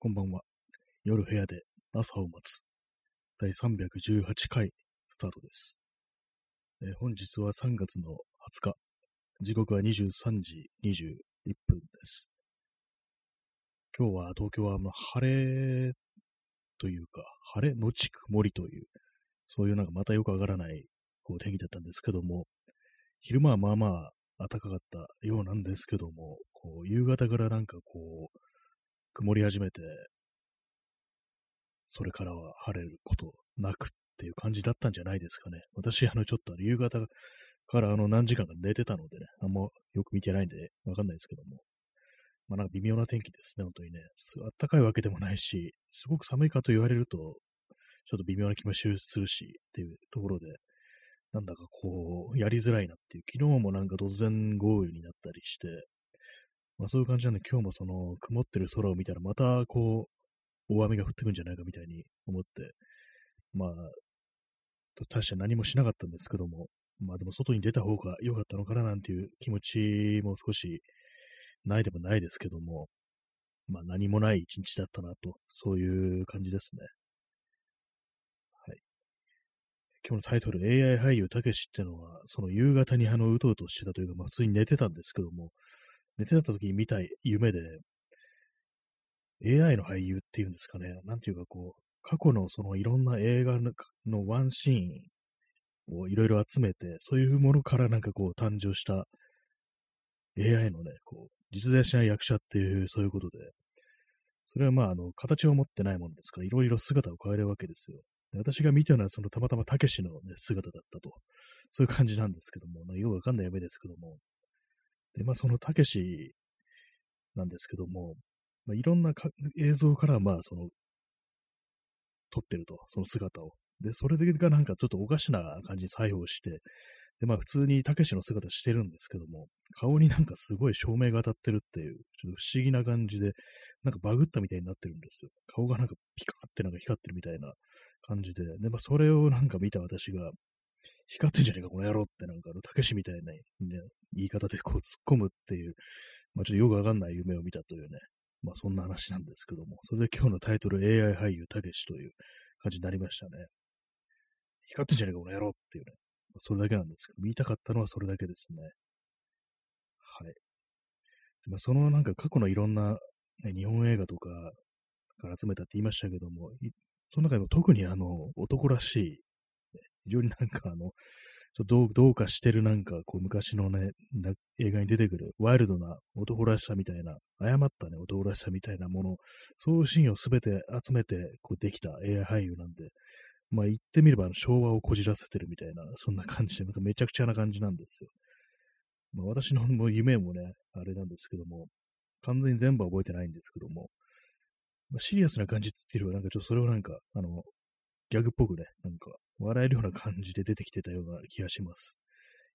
こんばんは。夜部屋で朝を待つ。第318回スタートです。えー、本日は3月の20日。時刻は23時21分です。今日は東京は晴れというか、晴れのち曇りという、そういうなんかまたよくわからないこう天気だったんですけども、昼間はまあまあ暖かかったようなんですけども、こう夕方からなんかこう、曇り始めて、それからは晴れることなくっていう感じだったんじゃないですかね。私、あの、ちょっと夕方からあの何時間か寝てたのでね、あんまよく見てないんでわかんないですけども。まあなんか微妙な天気ですね、本当にね。あったかいわけでもないし、すごく寒いかと言われると、ちょっと微妙な気もするしっていうところで、なんだかこう、やりづらいなっていう、昨日もなんか突然豪雨になったりして、まあそういう感じなんで、今日もその曇ってる空を見たら、またこう、大雨が降ってくんじゃないかみたいに思って、まあ、大して何もしなかったんですけども、まあでも外に出た方が良かったのかななんていう気持ちも少しないでもないですけども、まあ何もない一日だったなと、そういう感じですね。はい。今日のタイトル、AI 俳優たけしってのは、その夕方にあの、うとうとしてたというか、まあ普通に寝てたんですけども、寝てた時に見た夢で、AI の俳優っていうんですかね、なんていうかこう、過去のそのいろんな映画のワンシーンをいろいろ集めて、そういうものからなんかこう誕生した AI のね、こう、実在しない役者っていう、そういうことで、それはまあ、あの、形を持ってないものですから、いろいろ姿を変えるわけですよ。私が見たのは、そのたまたまたけしの、ね、姿だったと。そういう感じなんですけども、よくわかんない夢ですけども、で、まあ、そのたけしなんですけども、まあ、いろんな映像から、まあ、その、撮ってると、その姿を。で、それがなんかちょっとおかしな感じに作用して、で、まあ普通にたけしの姿してるんですけども、顔になんかすごい照明が当たってるっていう、ちょっと不思議な感じで、なんかバグったみたいになってるんですよ。顔がなんかピカーってなんか光ってるみたいな感じで、で、まあそれをなんか見た私が、光ってんじゃねえか、この野郎ってなんか、あの、たけしみたいな、ね、言い方でこう突っ込むっていう、まあちょっとよくわかんない夢を見たというね、まあそんな話なんですけども、それで今日のタイトル AI 俳優たけしという感じになりましたね。光ってんじゃねえか、この野郎っていうね、まあ、それだけなんですけど、見たかったのはそれだけですね。はい。まあ、そのなんか過去のいろんな、ね、日本映画とかから集めたって言いましたけども、その中でも特にあの、男らしい非常になんかあの、ちょどうどうかしてるなんか、こう昔のね、映画に出てくるワイルドな男らしさみたいな、誤ったね、男らしさみたいなもの、そういうシーンをすべて集めてこうできた AI 俳優なんで、まあ言ってみれば昭和をこじらせてるみたいな、そんな感じで、なんかめちゃくちゃな感じなんですよ。まあ、私のも夢もね、あれなんですけども、完全に全部は覚えてないんですけども、まあ、シリアスな感じって言うよりは、なんかちょっとそれをなんか、あの、ギャグっぽくね、なんか、笑えるような感じで出てきてたような気がします。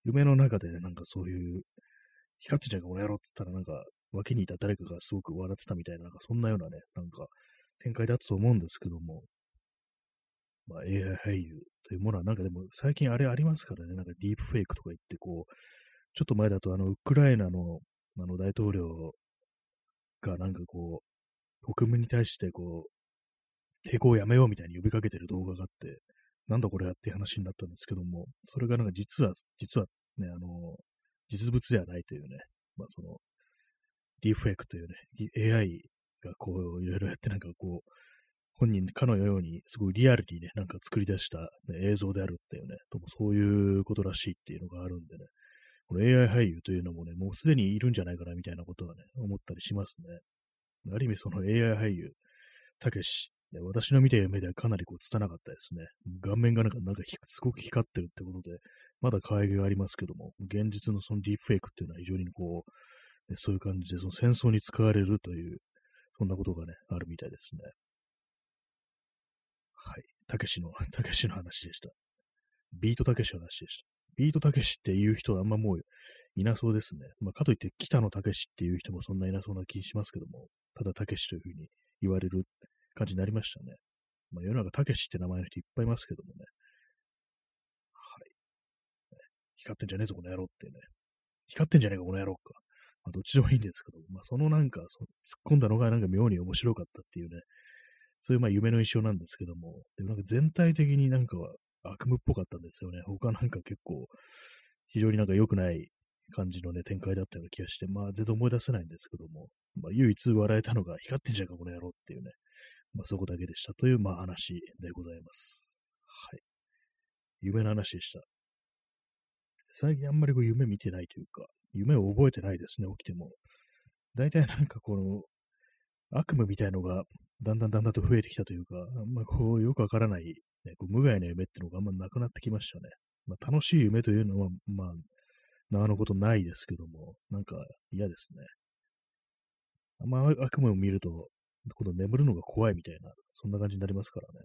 夢の中で、なんかそういう、光ってちゃんがこの野郎っつったらなんか、脇にいた誰かがすごく笑ってたみたいな、なんかそんなようなね、なんか展開だったと思うんですけども、まあ AI 俳優というものはなんかでも最近あれありますからね、なんかディープフェイクとか言ってこう、ちょっと前だとあの、ウクライナのあの大統領がなんかこう、国民に対してこう、抵抗をやめようみたいに呼びかけてる動画があって、なんだこれやっていう話になったんですけども、それがなんか実は、実はね、あの、実物ではないというね、まあその、ディーフェイクというね、AI がこう、いろいろやってなんかこう、本人かのように、すごいリアルにね、なんか作り出した、ね、映像であるっていうね、ともそういうことらしいっていうのがあるんでね、この AI 俳優というのもね、もうすでにいるんじゃないかなみたいなことはね、思ったりしますね。ある意味その AI 俳優、たけし、私の見た夢ではかなりこう拙かったですね。顔面がなんか、なんかすごく光ってるってことで、まだ可愛げがありますけども、現実のそのディープフェイクっていうのは非常にこう、ね、そういう感じでその戦争に使われるという、そんなことがね、あるみたいですね。はい。たけしの、たけしの話でした。ビートたけしの話でした。ビートたけしっていう人はあんまもういなそうですね。まあ、かといって北野たけしっていう人もそんないなそうな気しますけども、ただたけしというふうに言われる感じになりましたね。まあ、世の中、たけしって名前の人いっぱいいますけどもね。はい。光ってんじゃねえぞ、この野郎ってね。光ってんじゃねえか、この野郎か。まあ、どっちでもいいんですけど、まあ、そのなんかそ、突っ込んだのがなんか妙に面白かったっていうね、そういうまあ夢の印象なんですけども、でもなんか全体的になんか悪夢っぽかったんですよね。他なんか結構、非常になんか良くない感じのね、展開だったような気がして、まあ全然思い出せないんですけども、まあ唯一笑えたのが光ってんじゃんか、この野郎っていうね、まあそこだけでしたという、まあ話でございます。はい。夢の話でした。最近あんまりこう夢見てないというか、夢を覚えてないですね、起きても。大体なんかこの、悪夢みたいのがだんだんだんだんと増えてきたというか、あんまこうよくわからない、ね、こう無害な夢っていうのがあんまなくなってきましたね。まあ、楽しい夢というのは、まあ、なのことないですけども、なんか嫌ですね。あんま悪夢を見ると、今度眠るのが怖いみたいな、そんな感じになりますからね。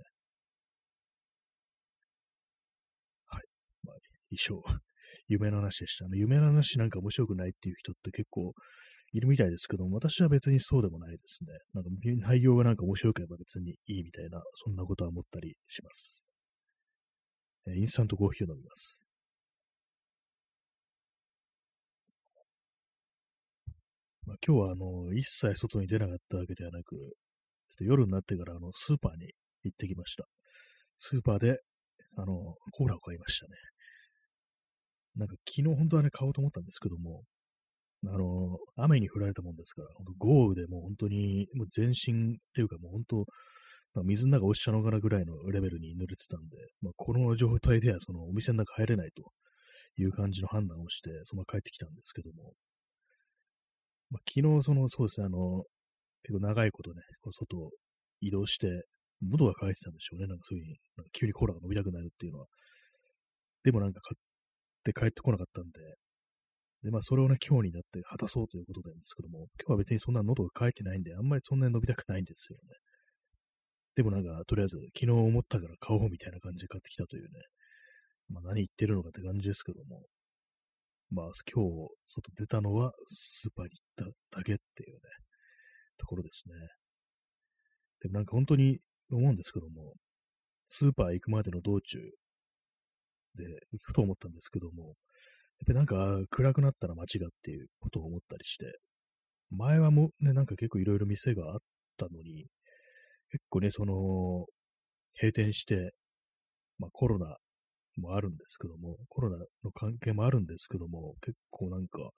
はい。まあ、一生、夢の話でした。あの夢の話なんか面白くないっていう人って結構いるみたいですけども、私は別にそうでもないですね。なんか内容がなんか面白ければ別にいいみたいな、そんなことは思ったりします。えインスタントコーヒーを飲みます。まあ、今日はあの、一切外に出なかったわけではなく、ちょっと夜になってからあの、スーパーに行ってきました。スーパーで、あの、コーラを買いましたね。なんか昨日本当はね、買おうと思ったんですけども、あの、雨に降られたもんですから、豪雨でもう本当に、もう全身っていうかもう本当、ま、水の中落ちたのかなぐらいのレベルに濡れてたんで、まあ、この状態ではそのお店の中入れないという感じの判断をして、そのまま帰ってきたんですけども、まあ、昨日その、そうですね、あの、結構長いことね、こう外を移動して、喉が渇いてたんでしょうね。なんかそういうふうに、なんか急にコーラが飲みたくなるっていうのは。でもなんか買って帰ってこなかったんで、で、まあ、それをね、今日になって果たそうということなんですけども、今日は別にそんな喉が渇いてないんで、あんまりそんなに伸びたくないんですよね。でもなんか、とりあえず、昨日思ったから買おうみたいな感じで買ってきたというね、まあ、何言ってるのかって感じですけども、まあ、今日、外出たのは、スーパーに行っただけっていうね、ところですね。でもなんか本当に思うんですけども、スーパー行くまでの道中で、ふと思ったんですけども、やっぱりなんか暗くなったら街がっていうことを思ったりして、前はもうね、なんか結構いろいろ店があったのに、結構ね、その、閉店して、まあコロナもあるんですけども、コロナの関係もあるんですけども、結構なんか、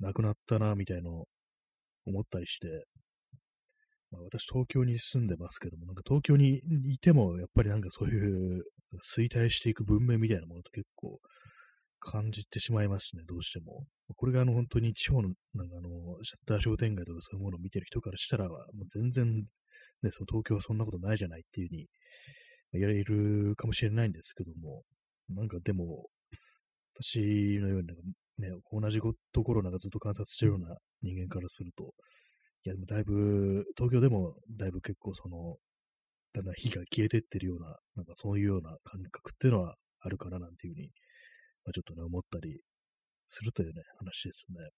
なくなったな、みたいの思ったりして、まあ、私東京に住んでますけども、なんか東京にいても、やっぱりなんかそういう衰退していく文明みたいなものと結構感じてしまいますね、どうしても。これがあの本当に地方のなんかあのシャッター商店街とかそういうものを見てる人からしたら、もう全然、ね、その東京はそんなことないじゃないっていうふうに言われるかもしれないんですけども、なんかでも、私のようになんか、ね、同じところなんかずっと観察してるような人間からすると、いやでもだいぶ、東京でもだいぶ結構その、だんだん火が消えてってるような、なんかそういうような感覚っていうのはあるかななんていうふうにまあ、ちょっとね、思ったりするというね、話ですね。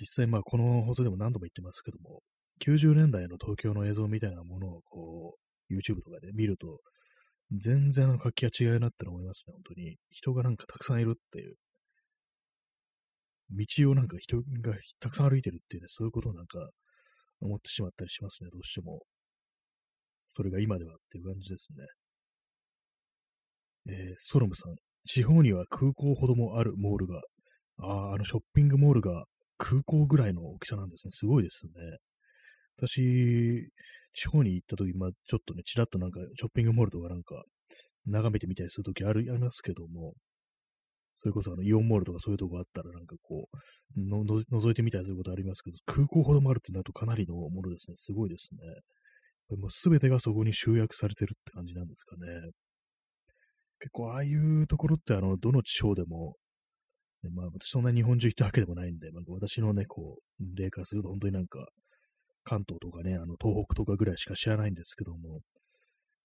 実際、まあ、この放送でも何度も言ってますけども、90年代の東京の映像みたいなものを、こう、YouTube とかで見ると、全然あの活気が違うなって思いますね、本当に。人がなんかたくさんいるっていう。道をなんか人がたくさん歩いてるっていうね、そういうことをなんか思ってしまったりしますね、どうしても。それが今ではっていう感じですね。えー、ソロムさん、地方には空港ほどもあるモールが、ああ、あのショッピングモールが空港ぐらいの大きさなんですね。すごいですね。私、地方に行った時、まあ、ちょっとね、ちらっとなんか、ショッピングモールとかなんか、眺めてみたりするときある、ありますけども、それこそあの、イオンモールとかそういうとこあったらなんかこう、の、の覗いてみたりすることありますけど、空港ほどもあるってなるとかなりのものですね。すごいですね。もうすべてがそこに集約されてるって感じなんですかね。結構ああいうところってあの、どの地方でも、ね、まあ私そんな日本中行ったわけでもないんで、まあ、私のね、こう、例からすると本当になんか、関東とかね、あの、東北とかぐらいしか知らないんですけども、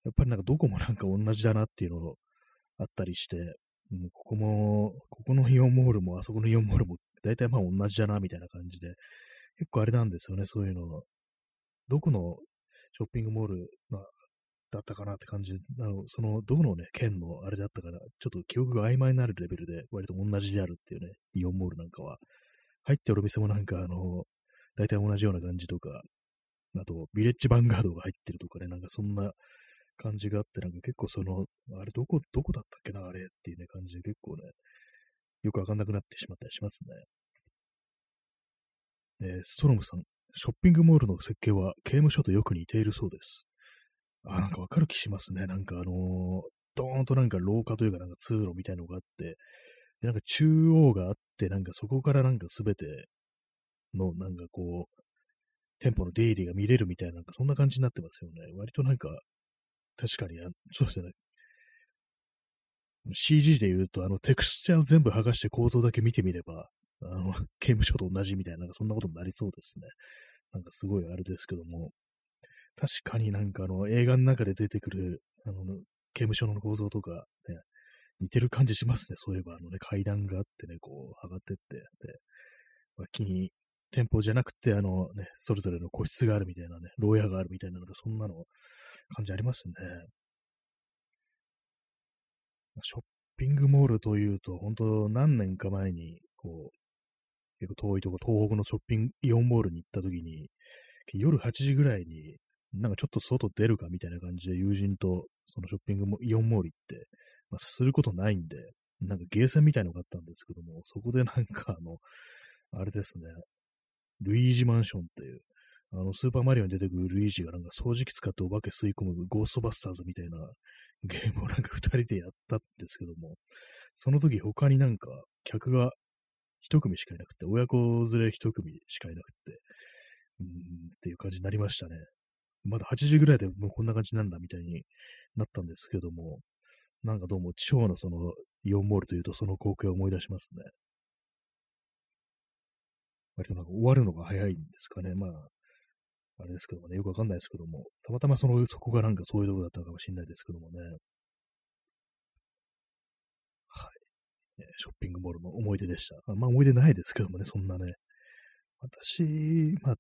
やっぱりなんかどこもなんか同じだなっていうのあったりして、うん、ここも、ここのイオンモールもあそこのイオンモールも大体まあ同じだなみたいな感じで、結構あれなんですよね、そういうの。どこのショッピングモール、まあ、だったかなって感じ、あのその、どのね、県のあれだったかな、ちょっと記憶が曖昧になるレベルで、割と同じであるっていうね、イオンモールなんかは。入ってるお店もなんかあの、大体同じような感じとか、あと、ビレッジヴァンガードが入ってるとかね、なんかそんな感じがあって、なんか結構その、あれどこ、どこだったっけな、あれっていうね、感じで結構ね、よくわかんなくなってしまったりしますね。えー、ストロムさん、ショッピングモールの設計は刑務所とよく似ているそうです。あ、なんかわかる気しますね。なんかあのー、ドーンとなんか廊下というかなんか通路みたいのがあって、でなんか中央があって、なんかそこからなんかすべてのなんかこう、店舗の出入りが見れるみたいな、なんかそんな感じになってますよね。割となんか、確かに、そうですね。CG で言うと、あの、テクスチャーを全部剥がして構造だけ見てみれば、あの、刑務所と同じみたいな、なんかそんなことになりそうですね。なんかすごいあれですけども、確かになんかあの、映画の中で出てくる、あの、刑務所の構造とか、ね、似てる感じしますね。そういえば、あのね、階段があってね、こう、上がってって、で、脇に店舗じゃなくて、あのね、それぞれの個室があるみたいなね、牢屋があるみたいなので、そんなの感じありますね。ショッピングモールというと、本当何年か前に、こう、結構遠いとこ、東北のショッピング、イオンモールに行った時に、夜8時ぐらいに、なんかちょっと外出るかみたいな感じで友人とそのショッピングもイオンモール行って、まあ、することないんで、なんかゲーセンみたいのがあったんですけども、そこでなんかあの、あれですね、ルイージマンションっていう、あの、スーパーマリオに出てくるルイージがなんか掃除機使ってお化け吸い込むゴーストバスターズみたいな ゲームをなんか二人でやったんですけども、その時他になんか客が一組しかいなくて、親子連れ一組しかいなくて、うん、っていう感じになりましたね。まだ8時ぐらいでもうこんな感じなんだみたいになったんですけども、なんかどうも地方のそのイオンモールというとその光景を思い出しますね。割となんか終わるのが早いんですかね。まあ、あれですけどもね、よくわかんないですけども、たまたまその、そこがなんかそういうとこだったのかもしれないですけどもね。はい。ショッピングモールの思い出でした。まあ思い出ないですけどもね、そんなね。私、まあ、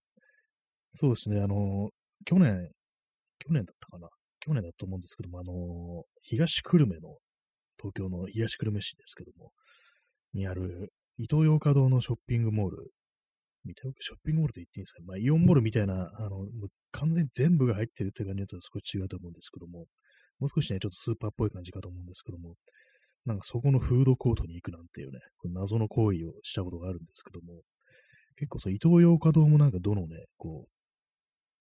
そうですね、あの、去年、去年だったかな。去年だと思うんですけども、あの、東久留米の、東京の東久留米市ですけども、にある、イトーヨーカ堂のショッピングモールみたいな、ショッピングモールと言っていいんですか？まあ、イオンモールみたいな、あの、完全に全部が入ってるっていう感じだと少し違うと思うんですけども、もう少しね、ちょっとスーパーっぽい感じかと思うんですけども、なんかそこのフードコートに行くなんていうね、謎の行為をしたことがあるんですけども、結構そう、イトーヨーカ堂もなんかどのね、こう、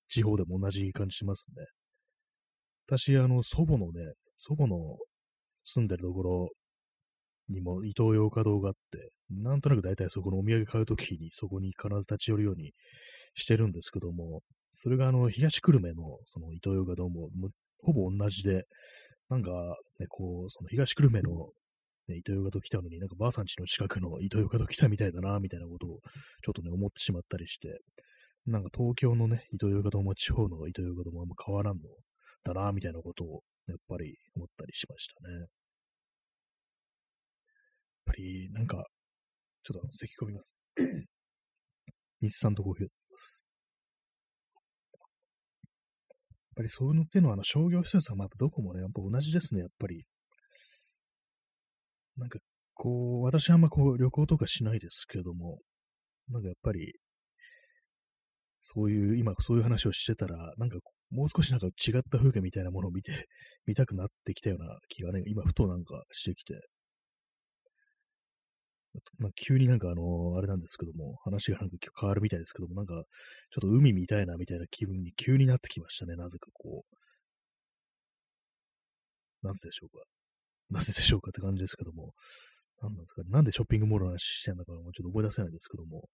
地方でも同じ感じしますね。私、あの、祖母のね、祖母の住んでるところにも伊東洋華堂があって、なんとなく大体そこのお土産買うときにそこに必ず立ち寄るようにしてるんですけども、それがあの、東久留米のその伊東洋華堂もほぼ同じで、なんかね、こう、その東久留米のね、糸魚川と来たのに、なんかばあさん家の近くの糸魚川と来たみたいだな、みたいなことをちょっとね、思ってしまったりして、なんか東京のね、糸魚川とも地方の糸魚川ともあんま変わらんのだな、みたいなことをやっぱり思ったりしましたね。ぱり、なんか、ちょっと咳き込みます。日産とコーヒーを飲みます。やっぱりそういうのっていうのは、あの、商業施設はまあどこもね、やっぱ同じですね、やっぱり。なんか、こう、私はあんまこう、旅行とかしないですけども、なんかやっぱり、そういう、今そういう話をしてたら、なんかもう少しなんか違った風景みたいなものを見て、見たくなってきたような気がね、今ふとなんかしてきて、なんか急になんかあの、あれなんですけども、話がなんか変わるみたいですけども、なんか、ちょっと海みたいなみたいな気分に急になってきましたね、なぜかこう。なぜでしょうか。なぜでしょうかって感じですけども、なんなんですか、なんでショッピングモールの話してんのかもうちょっと思い出せないですけども。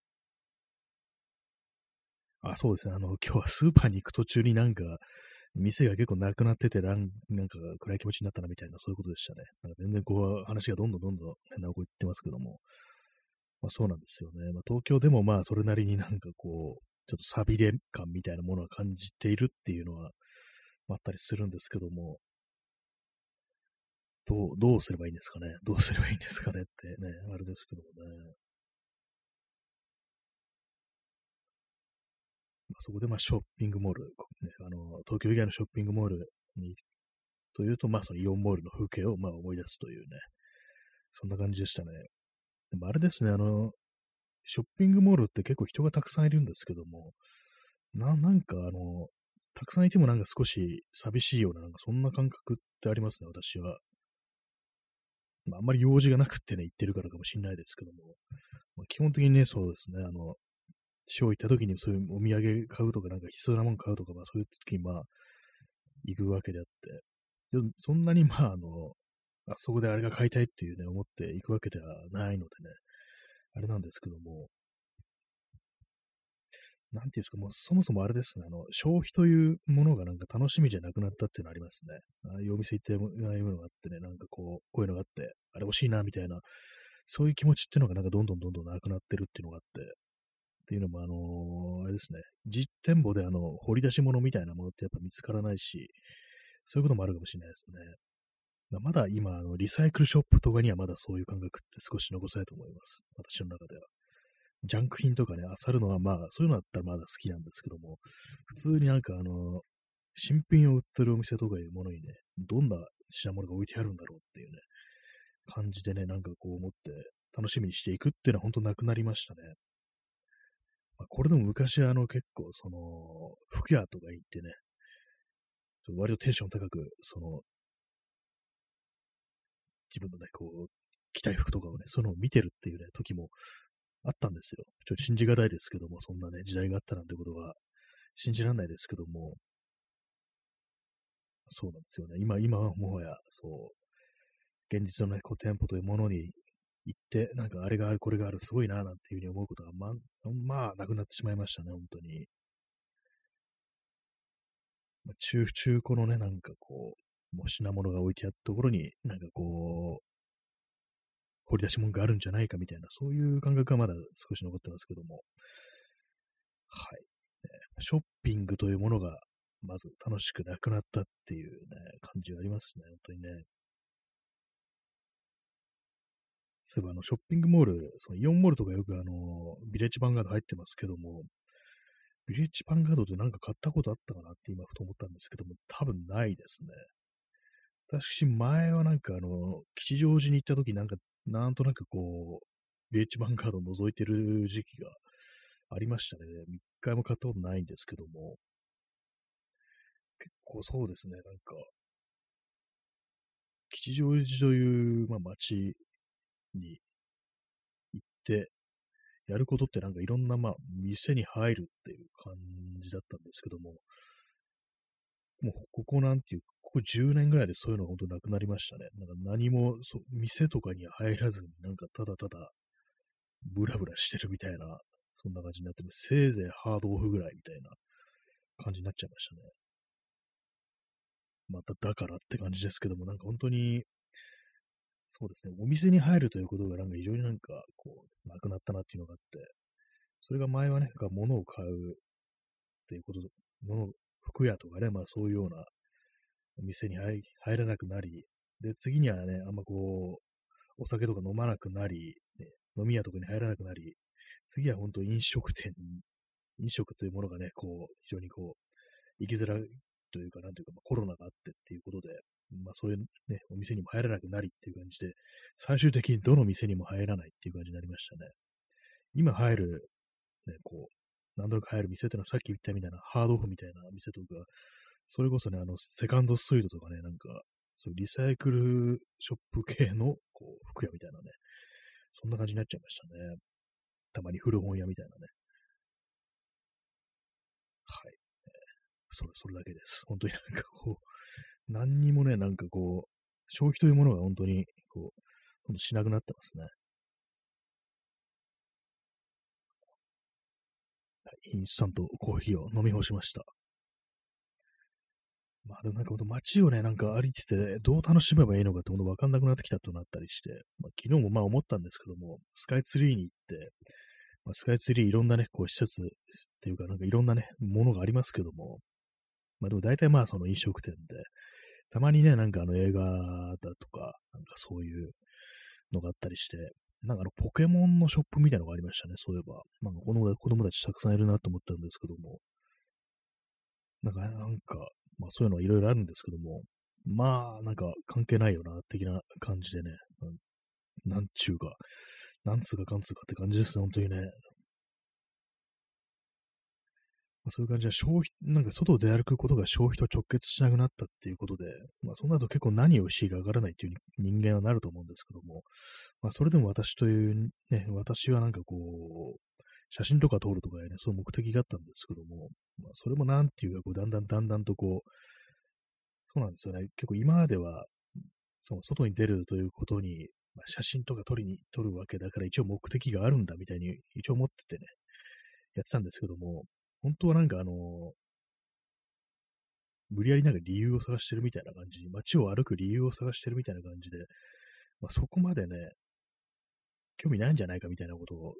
あ、そうですね。あの、今日はスーパーに行く途中になんか、店が結構なくなってて、なんなんか暗い気持ちになったなみたいな、そういうことでしたね。なんか全然こう、話がどんどんどんどん変な方向行ってますけども。まあそうなんですよね。まあ東京でもまあそれなりになんかこう、ちょっと寂れ感みたいなものは感じているっていうのはあったりするんですけども、どう、どうすればいいんですかね。どうすればいいんですかねってね、あれですけどもね。そこでまあショッピングモール、ね、あの東京以外のショッピングモールに、というと、まあそのイオンモールの風景をまあ思い出すというね、そんな感じでしたね。でもあれですね、あの、ショッピングモールって結構人がたくさんいるんですけども、な、なんかあの、たくさんいてもなんか少し寂しいような、なんかそんな感覚ってありますね、私は。まあ、あんまり用事がなくってね、行ってるからかもしれないですけども、まあ、基本的にね、そうですね、あの、ショー行った時にそういうお土産買うとか、なんか必要なもの買うとか、まあそういう時にまあ、行くわけであって、でもそんなにまあ、あの、あそこであれが買いたいっていうね、思って行くわけではないのでね、あれなんですけども、なんていうんですか、もうそもそもあれですね、あの、消費というものがなんか楽しみじゃなくなったっていうのありますね。ああいうお店行って、ああいうものがあってね、なんかこう、こういうのがあって、あれ欲しいな、みたいな、そういう気持ちっていうのがなんかどんどんどんどんなくなってるっていうのがあって、っていうのも、あのー、あれですね、実店舗であの、掘り出し物みたいなものってやっぱ見つからないし、そういうこともあるかもしれないですね。まあ、まだ今、あの、リサイクルショップとかにはまだそういう感覚って少し残されると思います。私の中では。ジャンク品とかね、漁るのはまあ、そういうのだったらまだ好きなんですけども、普通になんかあの、新品を売ってるお店とかいうものにね、どんな品物が置いてあるんだろうっていうね、感じでね、なんかこう思って楽しみにしていくっていうのは本当なくなりましたね。まあ、これでも昔あの結構その、服屋とか行ってね、割とテンション高く、その、自分のね、こう、着たい服とかをね、その見てるっていうね、時もあったんですよ。ちょっと信じがたいですけども、そんなね、時代があったなんてことは信じられないですけども、そうなんですよね。今、今はもはや、そう、現実のね、こう、店舗というものに行って、なんかあれがある、これがある、すごいな、なんていうふうに思うことが、ま、まあ、なくなってしまいましたね、本当に。まあ、中、中古のね、なんかこう、もう品物が置いてあったところに、なんかこう、掘り出し物があるんじゃないかみたいな、そういう感覚がまだ少し残ってますけども。はい。ショッピングというものが、まず楽しくなくなったっていうね、感じがありますね、本当にね。そういえば、あの、ショッピングモール、そのイオンモールとかよくあの、ビレッジヴァンガード入ってますけども、ビレッジヴァンガードでなんか買ったことあったかなって今ふと思ったんですけども、多分ないですね。私、前はなんかあの、吉祥寺に行った時なんかなんとなくこう、ビレッジヴァンガードを覗いてる時期がありましたね。一回も買ったことないんですけども、結構そうですね、なんか、吉祥寺という、まあ、街に行って、やることってなんかいろんな、まあ、店に入るっていう感じだったんですけども、もうここなんていうここ10年ぐらいでそういうのが本当なくなりましたね。なんか何も、そう、店とかに入らずになんかただただブラブラしてるみたいな、そんな感じになってせいぜいハードオフぐらいみたいな感じになっちゃいましたね。まただからって感じですけども、なんか本当に、そうですね、お店に入るということがなんか非常になんかこう、なくなったなっていうのがあって、それが前はね、物を買うっていうこと、物、服屋とかね、まあそういうようなお店に入らなくなり、で、次にはね、あんまこう、お酒とか飲まなくなり、ね、飲み屋とかに入らなくなり、次は本当飲食店、飲食というものがね、こう、非常にこう、行きづらいというか、なんというか、まあ、コロナがあってっ、あそういうね、お店にも入らなくなりっていう感じで、最終的にどの店にも入らないっていう感じになりましたね。今入る、ね、こう、何度か入る店っていうのはさっき言ったみたいなハードオフみたいな店とか、それこそね、あの、セカンドストリートとかね、なんか、そういうリサイクルショップ系の、こう、服屋みたいなね、そんな感じになっちゃいましたね。たまに古本屋みたいなね。はい。それ、それだけです。本当になんかこう、何にもね、なんかこう、消費というものが本当に、こう、ほんとしなくなってますね。インスタントコーヒーを飲み干しました。まあでもなんかほんと街をね、なんか歩いてて、どう楽しめばいいのかってほんとわかんなくなってきたとなったりして、まあ、昨日もまあ思ったんですけども、スカイツリーに行って、まあ、スカイツリーいろんなね、こう施設っていうかなんかいろんなね、ものがありますけども、まあでも大体まあその飲食店で、たまにね、なんかあの映画だとか、なんかそういうのがあったりして、なんかあのポケモンのショップみたいなのがありましたね、そういえば。なんか子供子供たちたくさんいるなと思ったんですけども、なんか、なんか、まあそういうのはいろいろあるんですけども、まあなんか関係ないよな、的な感じでね、なんちゅうか、なんつうかかんつうかって感じですね、本当にね。そういう感じで消費、なんか外で歩くことが消費と直結しなくなったっていうことで、まあそうなると結構何をしいかわからないっていう人間はなると思うんですけども、まあそれでも私というね、私はなんかこう、写真とか撮るとかね、そういう目的があったんですけども、まあそれもなんていうか、こうだんだんだんだんとこう、そうなんですよね。結構今までは、その外に出るということに、まあ、写真とか撮りに、撮るわけだから一応目的があるんだみたいに一応思っててね、やってたんですけども、本当はなんかあの無理やりなんか理由を探してるみたいな感じ、街を歩く理由を探してるみたいな感じで、まあ、そこまでね、興味ないんじゃないかみたいなことを、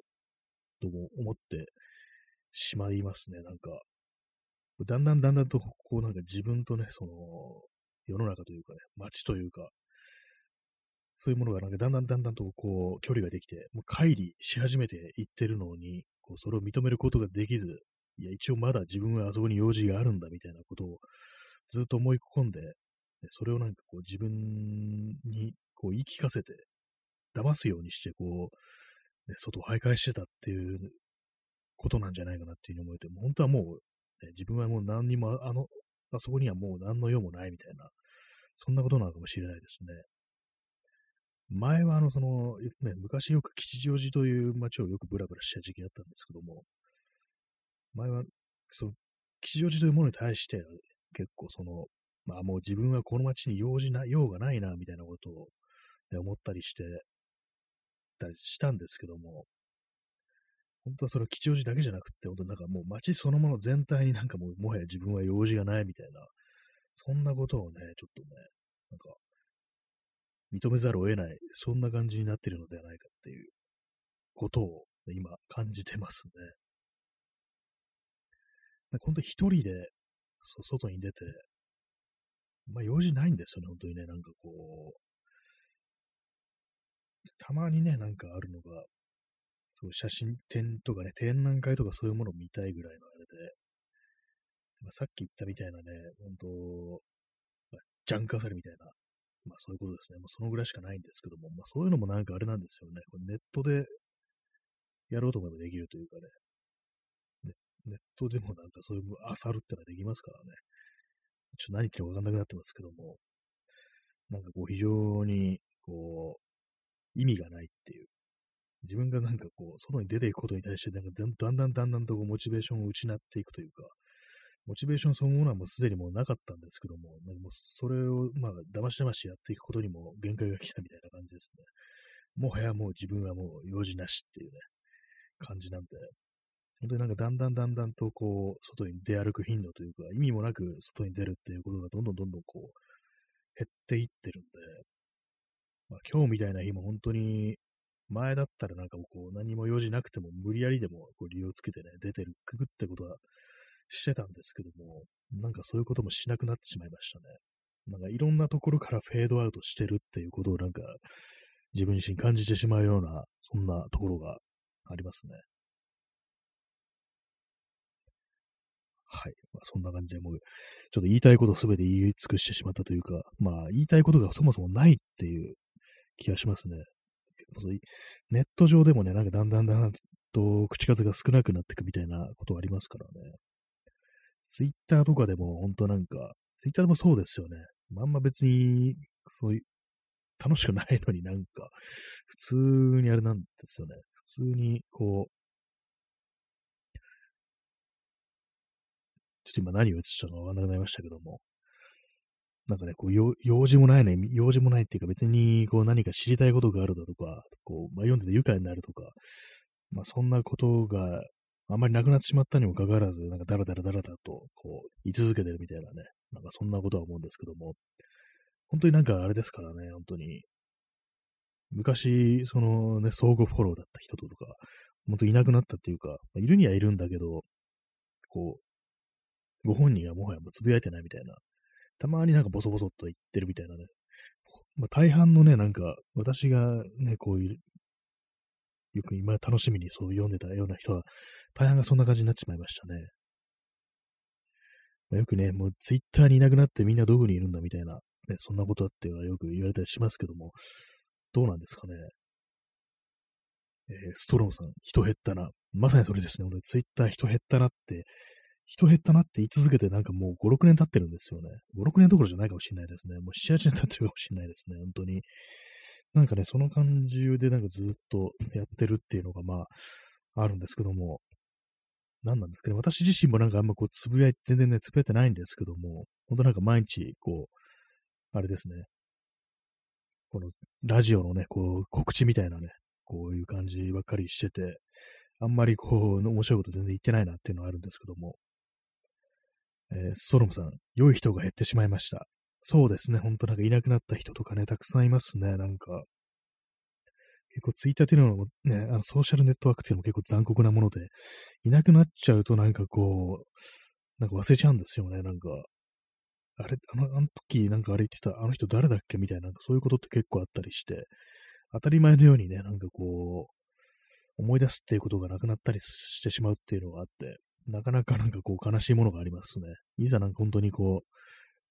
とも思ってしまいますね、なんか。だんだんだんだんと、こうなんか自分とね、その、世の中というかね、街というか、そういうものがなんかだんだんだんだんとこう距離ができて、もう乖離し始めていってるのに、こうそれを認めることができず、いや、一応まだ自分はあそこに用事があるんだみたいなことをずっと思い込んで、それをなんかこう自分にこう言い聞かせて、騙すようにして、こう、ね、外を徘徊してたっていうことなんじゃないかなっていうふうに思えて、もう本当はもう、ね、自分はもう何にも、あの、あそこにはもう何の用もないみたいな、そんなことなのかもしれないですね。前はあの、その、ね、昔よく吉祥寺という街をよくブラブラした時期だったんですけども、前は、その、吉祥寺というものに対して、結構その、まあもう自分はこの街に用事な、用がないな、みたいなことを、ね、思ったりして、たりしたんですけども、本当はそれ吉祥寺だけじゃなくて、本当なんかもう街そのもの全体になんかもうもはや自分は用事がないみたいな、そんなことをね、ちょっとね、なんか、認めざるを得ない、そんな感じになっているのではないかっていうことを、ね、今感じてますね。本当一人で、そう、外に出て、まあ用事ないんですよね、本当にね、なんかこう、たまにね、なんかあるのが、そう写真展とかね、展覧会とかそういうものを見たいぐらいのあれで、まあ、さっき言ったみたいなね、本当、まあ、ジャンカサルみたいな、まあそういうことですね。もうそのぐらいしかないんですけども、まあそういうのもなんかあれなんですよね。これネットでやろうと思えばできるというかね、ネットでもなんかそういうあさるってのはできますからね。ちょっと何言ってるかわかんなくなってますけども、なんかこう非常にこう意味がないっていう。自分がなんかこう、外に出ていくことに対して、なんかだんだんだんだんとこうモチベーションを失っていくというか、モチベーションそのものはもうすでにもうなかったんですけども、なんかもうそれをまあ騙し騙しやっていくことにも限界が来たみたいな感じですね。もはやもう自分はもう用事なしっていうね、感じなんで、本当になんかだんだんだんだんとこう、外に出歩く頻度というか、意味もなく外に出るっていうことがどんどんどんどんこう、減っていってるんで、まあ今日みたいな日も本当に、前だったらなんかこう何も用事なくても無理やりでもこう理由をつけてね、出てる、くぐってことはしてたんですけども、なんかそういうこともしなくなってしまいましたね。なんかいろんなところからフェードアウトしてるっていうことをなんか自分自身感じてしまうような、そんなところがありますね。はい。まあ、そんな感じで、もう、ちょっと言いたいことすべて言い尽くしてしまったというか、まあ、言いたいことがそもそもないっていう気がしますね。ネット上でもね、なんかだんだんだんだんと口数が少なくなっていくみたいなことありますからね。ツイッターとかでも本当なんか、ツイッターでもそうですよね。あんま別に、そういう、楽しくないのになんか、普通にあれなんですよね。普通に、こう、ょっと今何を言ってたかわかんなくなりましたけども、なんかね、こう、用事もないね、用事もないっていうか別にこう何か知りたいことがあるだとか、こう、まあ、読んでて愉快になるとか、まあそんなことがあまりなくなってしまったにもかかわらず、なんかダラダラダラダとこう、言い続けてるみたいなね、なんかそんなことは思うんですけども、本当になんかあれですからね、本当に、昔、そのね、相互フォローだった人とか、本当いなくなったっていうか、ま、いるにはいるんだけど、こう、ご本人はもはやもうつぶやいてないみたいな、たまになんかボソボソっと言ってるみたいなね、まあ、大半のね、なんか、私がね、こういう、よく今楽しみにそう読んでたような人は、大半がそんな感じになっちまいましたね。まあ、よくね、もうツイッターにいなくなってみんなどこにいるんだみたいな、ね、そんなことだっていうのはよく言われたりしますけども、どうなんですかね。えー、ストロムさん、人減ったな。まさにそれですね。ツイッター人減ったなって、人減ったなって言い続けてなんかもう5、6年経ってるんですよね。5、6年どころじゃないかもしれないですね。もう7、8年経ってるかもしれないですね。本当に。なんかね、その感じでなんかずっと やってるっていうのがまあ、あるんですけども、何なんですかね。私自身もなんかあんまこう、つぶやい、全然ね、つぶやいてないんですけども、本当なんか毎日、こう、あれですね。この、ラジオのね、こう、告知みたいなね、こういう感じばっかりしてて、あんまりこう、面白いこと全然言ってないなっていうのはあるんですけども、えー、ソロムさん、良い人が減ってしまいました。そうですね、ほんとなんかいなくなった人とかね、たくさんいますね、なんか。結構ツイッターっていうのもね、あのソーシャルネットワークっていうのも結構残酷なもので、いなくなっちゃうとなんかこう、なんか忘れちゃうんですよね、なんか。あれ、あの、あの時なんかあれ言ってた、あの人誰だっけみたいな、なんかそういうことって結構あったりして、当たり前のようにね、なんかこう、思い出すっていうことがなくなったりしてしまうっていうのがあって、なかなかなんかこう悲しいものがありますね。いざなんか本当にこう、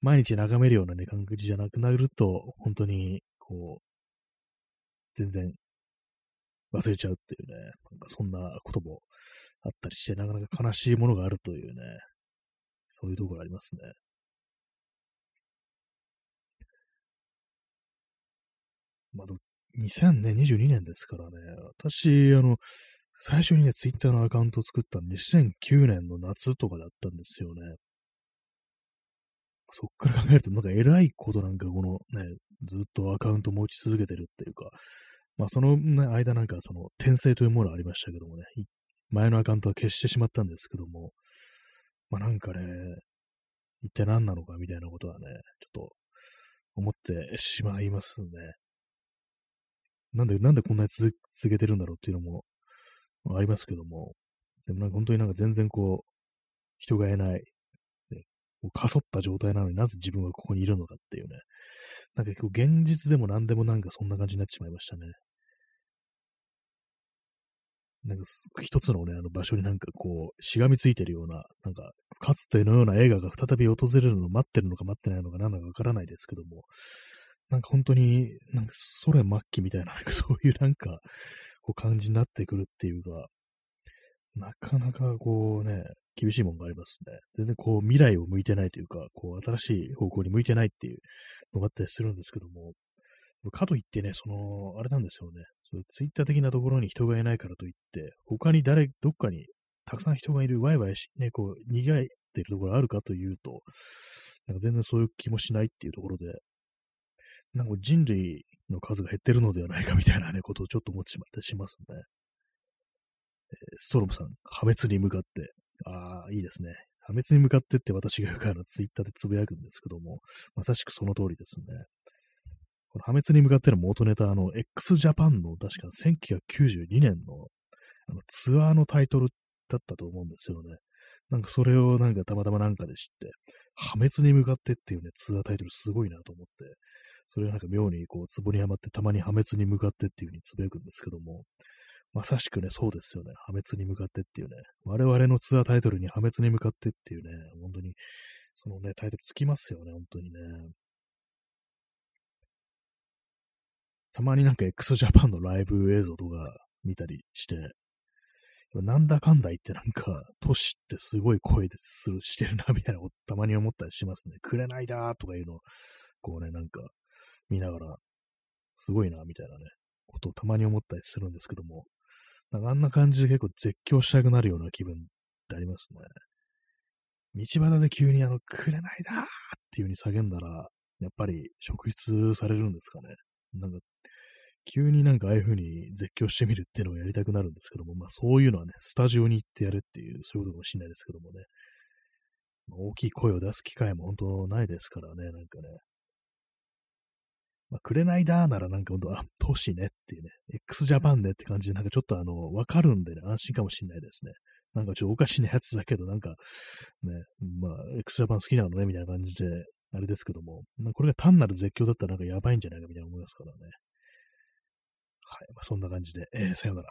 毎日眺めるようなね、感覚じゃなくなると、本当にこう、全然忘れちゃうっていうね、なんかそんなこともあったりして、なかなか悲しいものがあるというね、そういうところありますね。まあ、2022年ですからね、私、あの、最初にね、ツイッターのアカウントを作ったの2009年の夏とかだったんですよね。そっから考えると、なんか偉いことなんかこのね、ずっとアカウント持ち続けてるっていうか、まあその、ね、間なんかその転生というものありましたけどもね、前のアカウントは消してしまったんですけども、まあなんかね、一体何なのかみたいなことはね、ちょっと思ってしまいますね。なんで、なんでこんなに続けてるんだろうっていうのもありますけども、でもなんか本当になんか全然こう、人がいない、ね、かそった状態なのになぜ自分はここにいるのかっていうね、なんか結構現実でも何でもなんかそんな感じになってしまいましたね。なんか一つのね、あの場所になんかこう、しがみついてるような、なんか、かつてのような映画が再び訪れるのを待ってるのか待ってないのか何なのかわからないですけども、なんか本当に、なんかソ連末期みたいな、そういうなんか、こう感じになってくるっていうか、なかなかこうね、厳しいもんがありますね。全然こう未来を向いてないというか、こう新しい方向に向いてないっていうのがあったりするんですけども、かといってね、その、あれなんですよね。そういうツイッター的なところに人がいないからといって、他に誰、どっかにたくさん人がいる、ワイワイし、ね、こう、逃げてるところあるかというと、なんか全然そういう気もしないっていうところで、なんか人類の数が減ってるのではないかみたいなね、ことをちょっと思ってしまったりしますね。ストロムさん、破滅に向かって。ああ、いいですね。破滅に向かってって私がよくあのツイッターでつぶやくんですけども、まさしくその通りですね。この破滅に向かっての元ネタ、あの、x ジャパンの確か1992年のあのツアーのタイトルだったと思うんですよね。なんかそれをなんかたまたまなんかで知って、破滅に向かってっていうね、ツアータイトルすごいなと思って、それをなんか妙にこう、壺にはまってたまに破滅に向かってっていう風につぶやくんですけども、まさしくね、そうですよね。破滅に向かってっていうね。我々のツアータイトルに破滅に向かってっていうね、本当に、そのね、タイトルつきますよね、本当にね。たまになんか x ジャパンのライブ映像とか見たりして、なんだかんだ言ってなんか、都市ってすごい声でするしてるな、みたいなことたまに思ったりしますね。くれないだーとかいうの、こうね、なんか、見ながら、すごいな、みたいなね、ことをたまに思ったりするんですけども、なんかあんな感じで結構絶叫したくなるような気分ってありますね。道端で急にあの、くれないだーっていう風に叫んだら、やっぱり職質されるんですかね。なんか、急になんかああいう風に絶叫してみるっていうのをやりたくなるんですけども、まあそういうのはね、スタジオに行ってやるっていう、そういうことかもしれないですけどもね。ま、大きい声を出す機会も本当ないですからね、なんかね。まあ、くれないだーならなんかほんと、あ、都市ねっていうね、x ジャパンねって感じで、なんかちょっとあの、わかるんでね、安心かもしんないですね。なんかちょっとおかしなやつだけど、なんか、ね、まあ、x ジャパン好きなのね、みたいな感じで、あれですけども、まあ、これが単なる絶叫だったらなんかやばいんじゃないかみたいな思いますからね。はい。まあ、そんな感じで、えー、さよなら。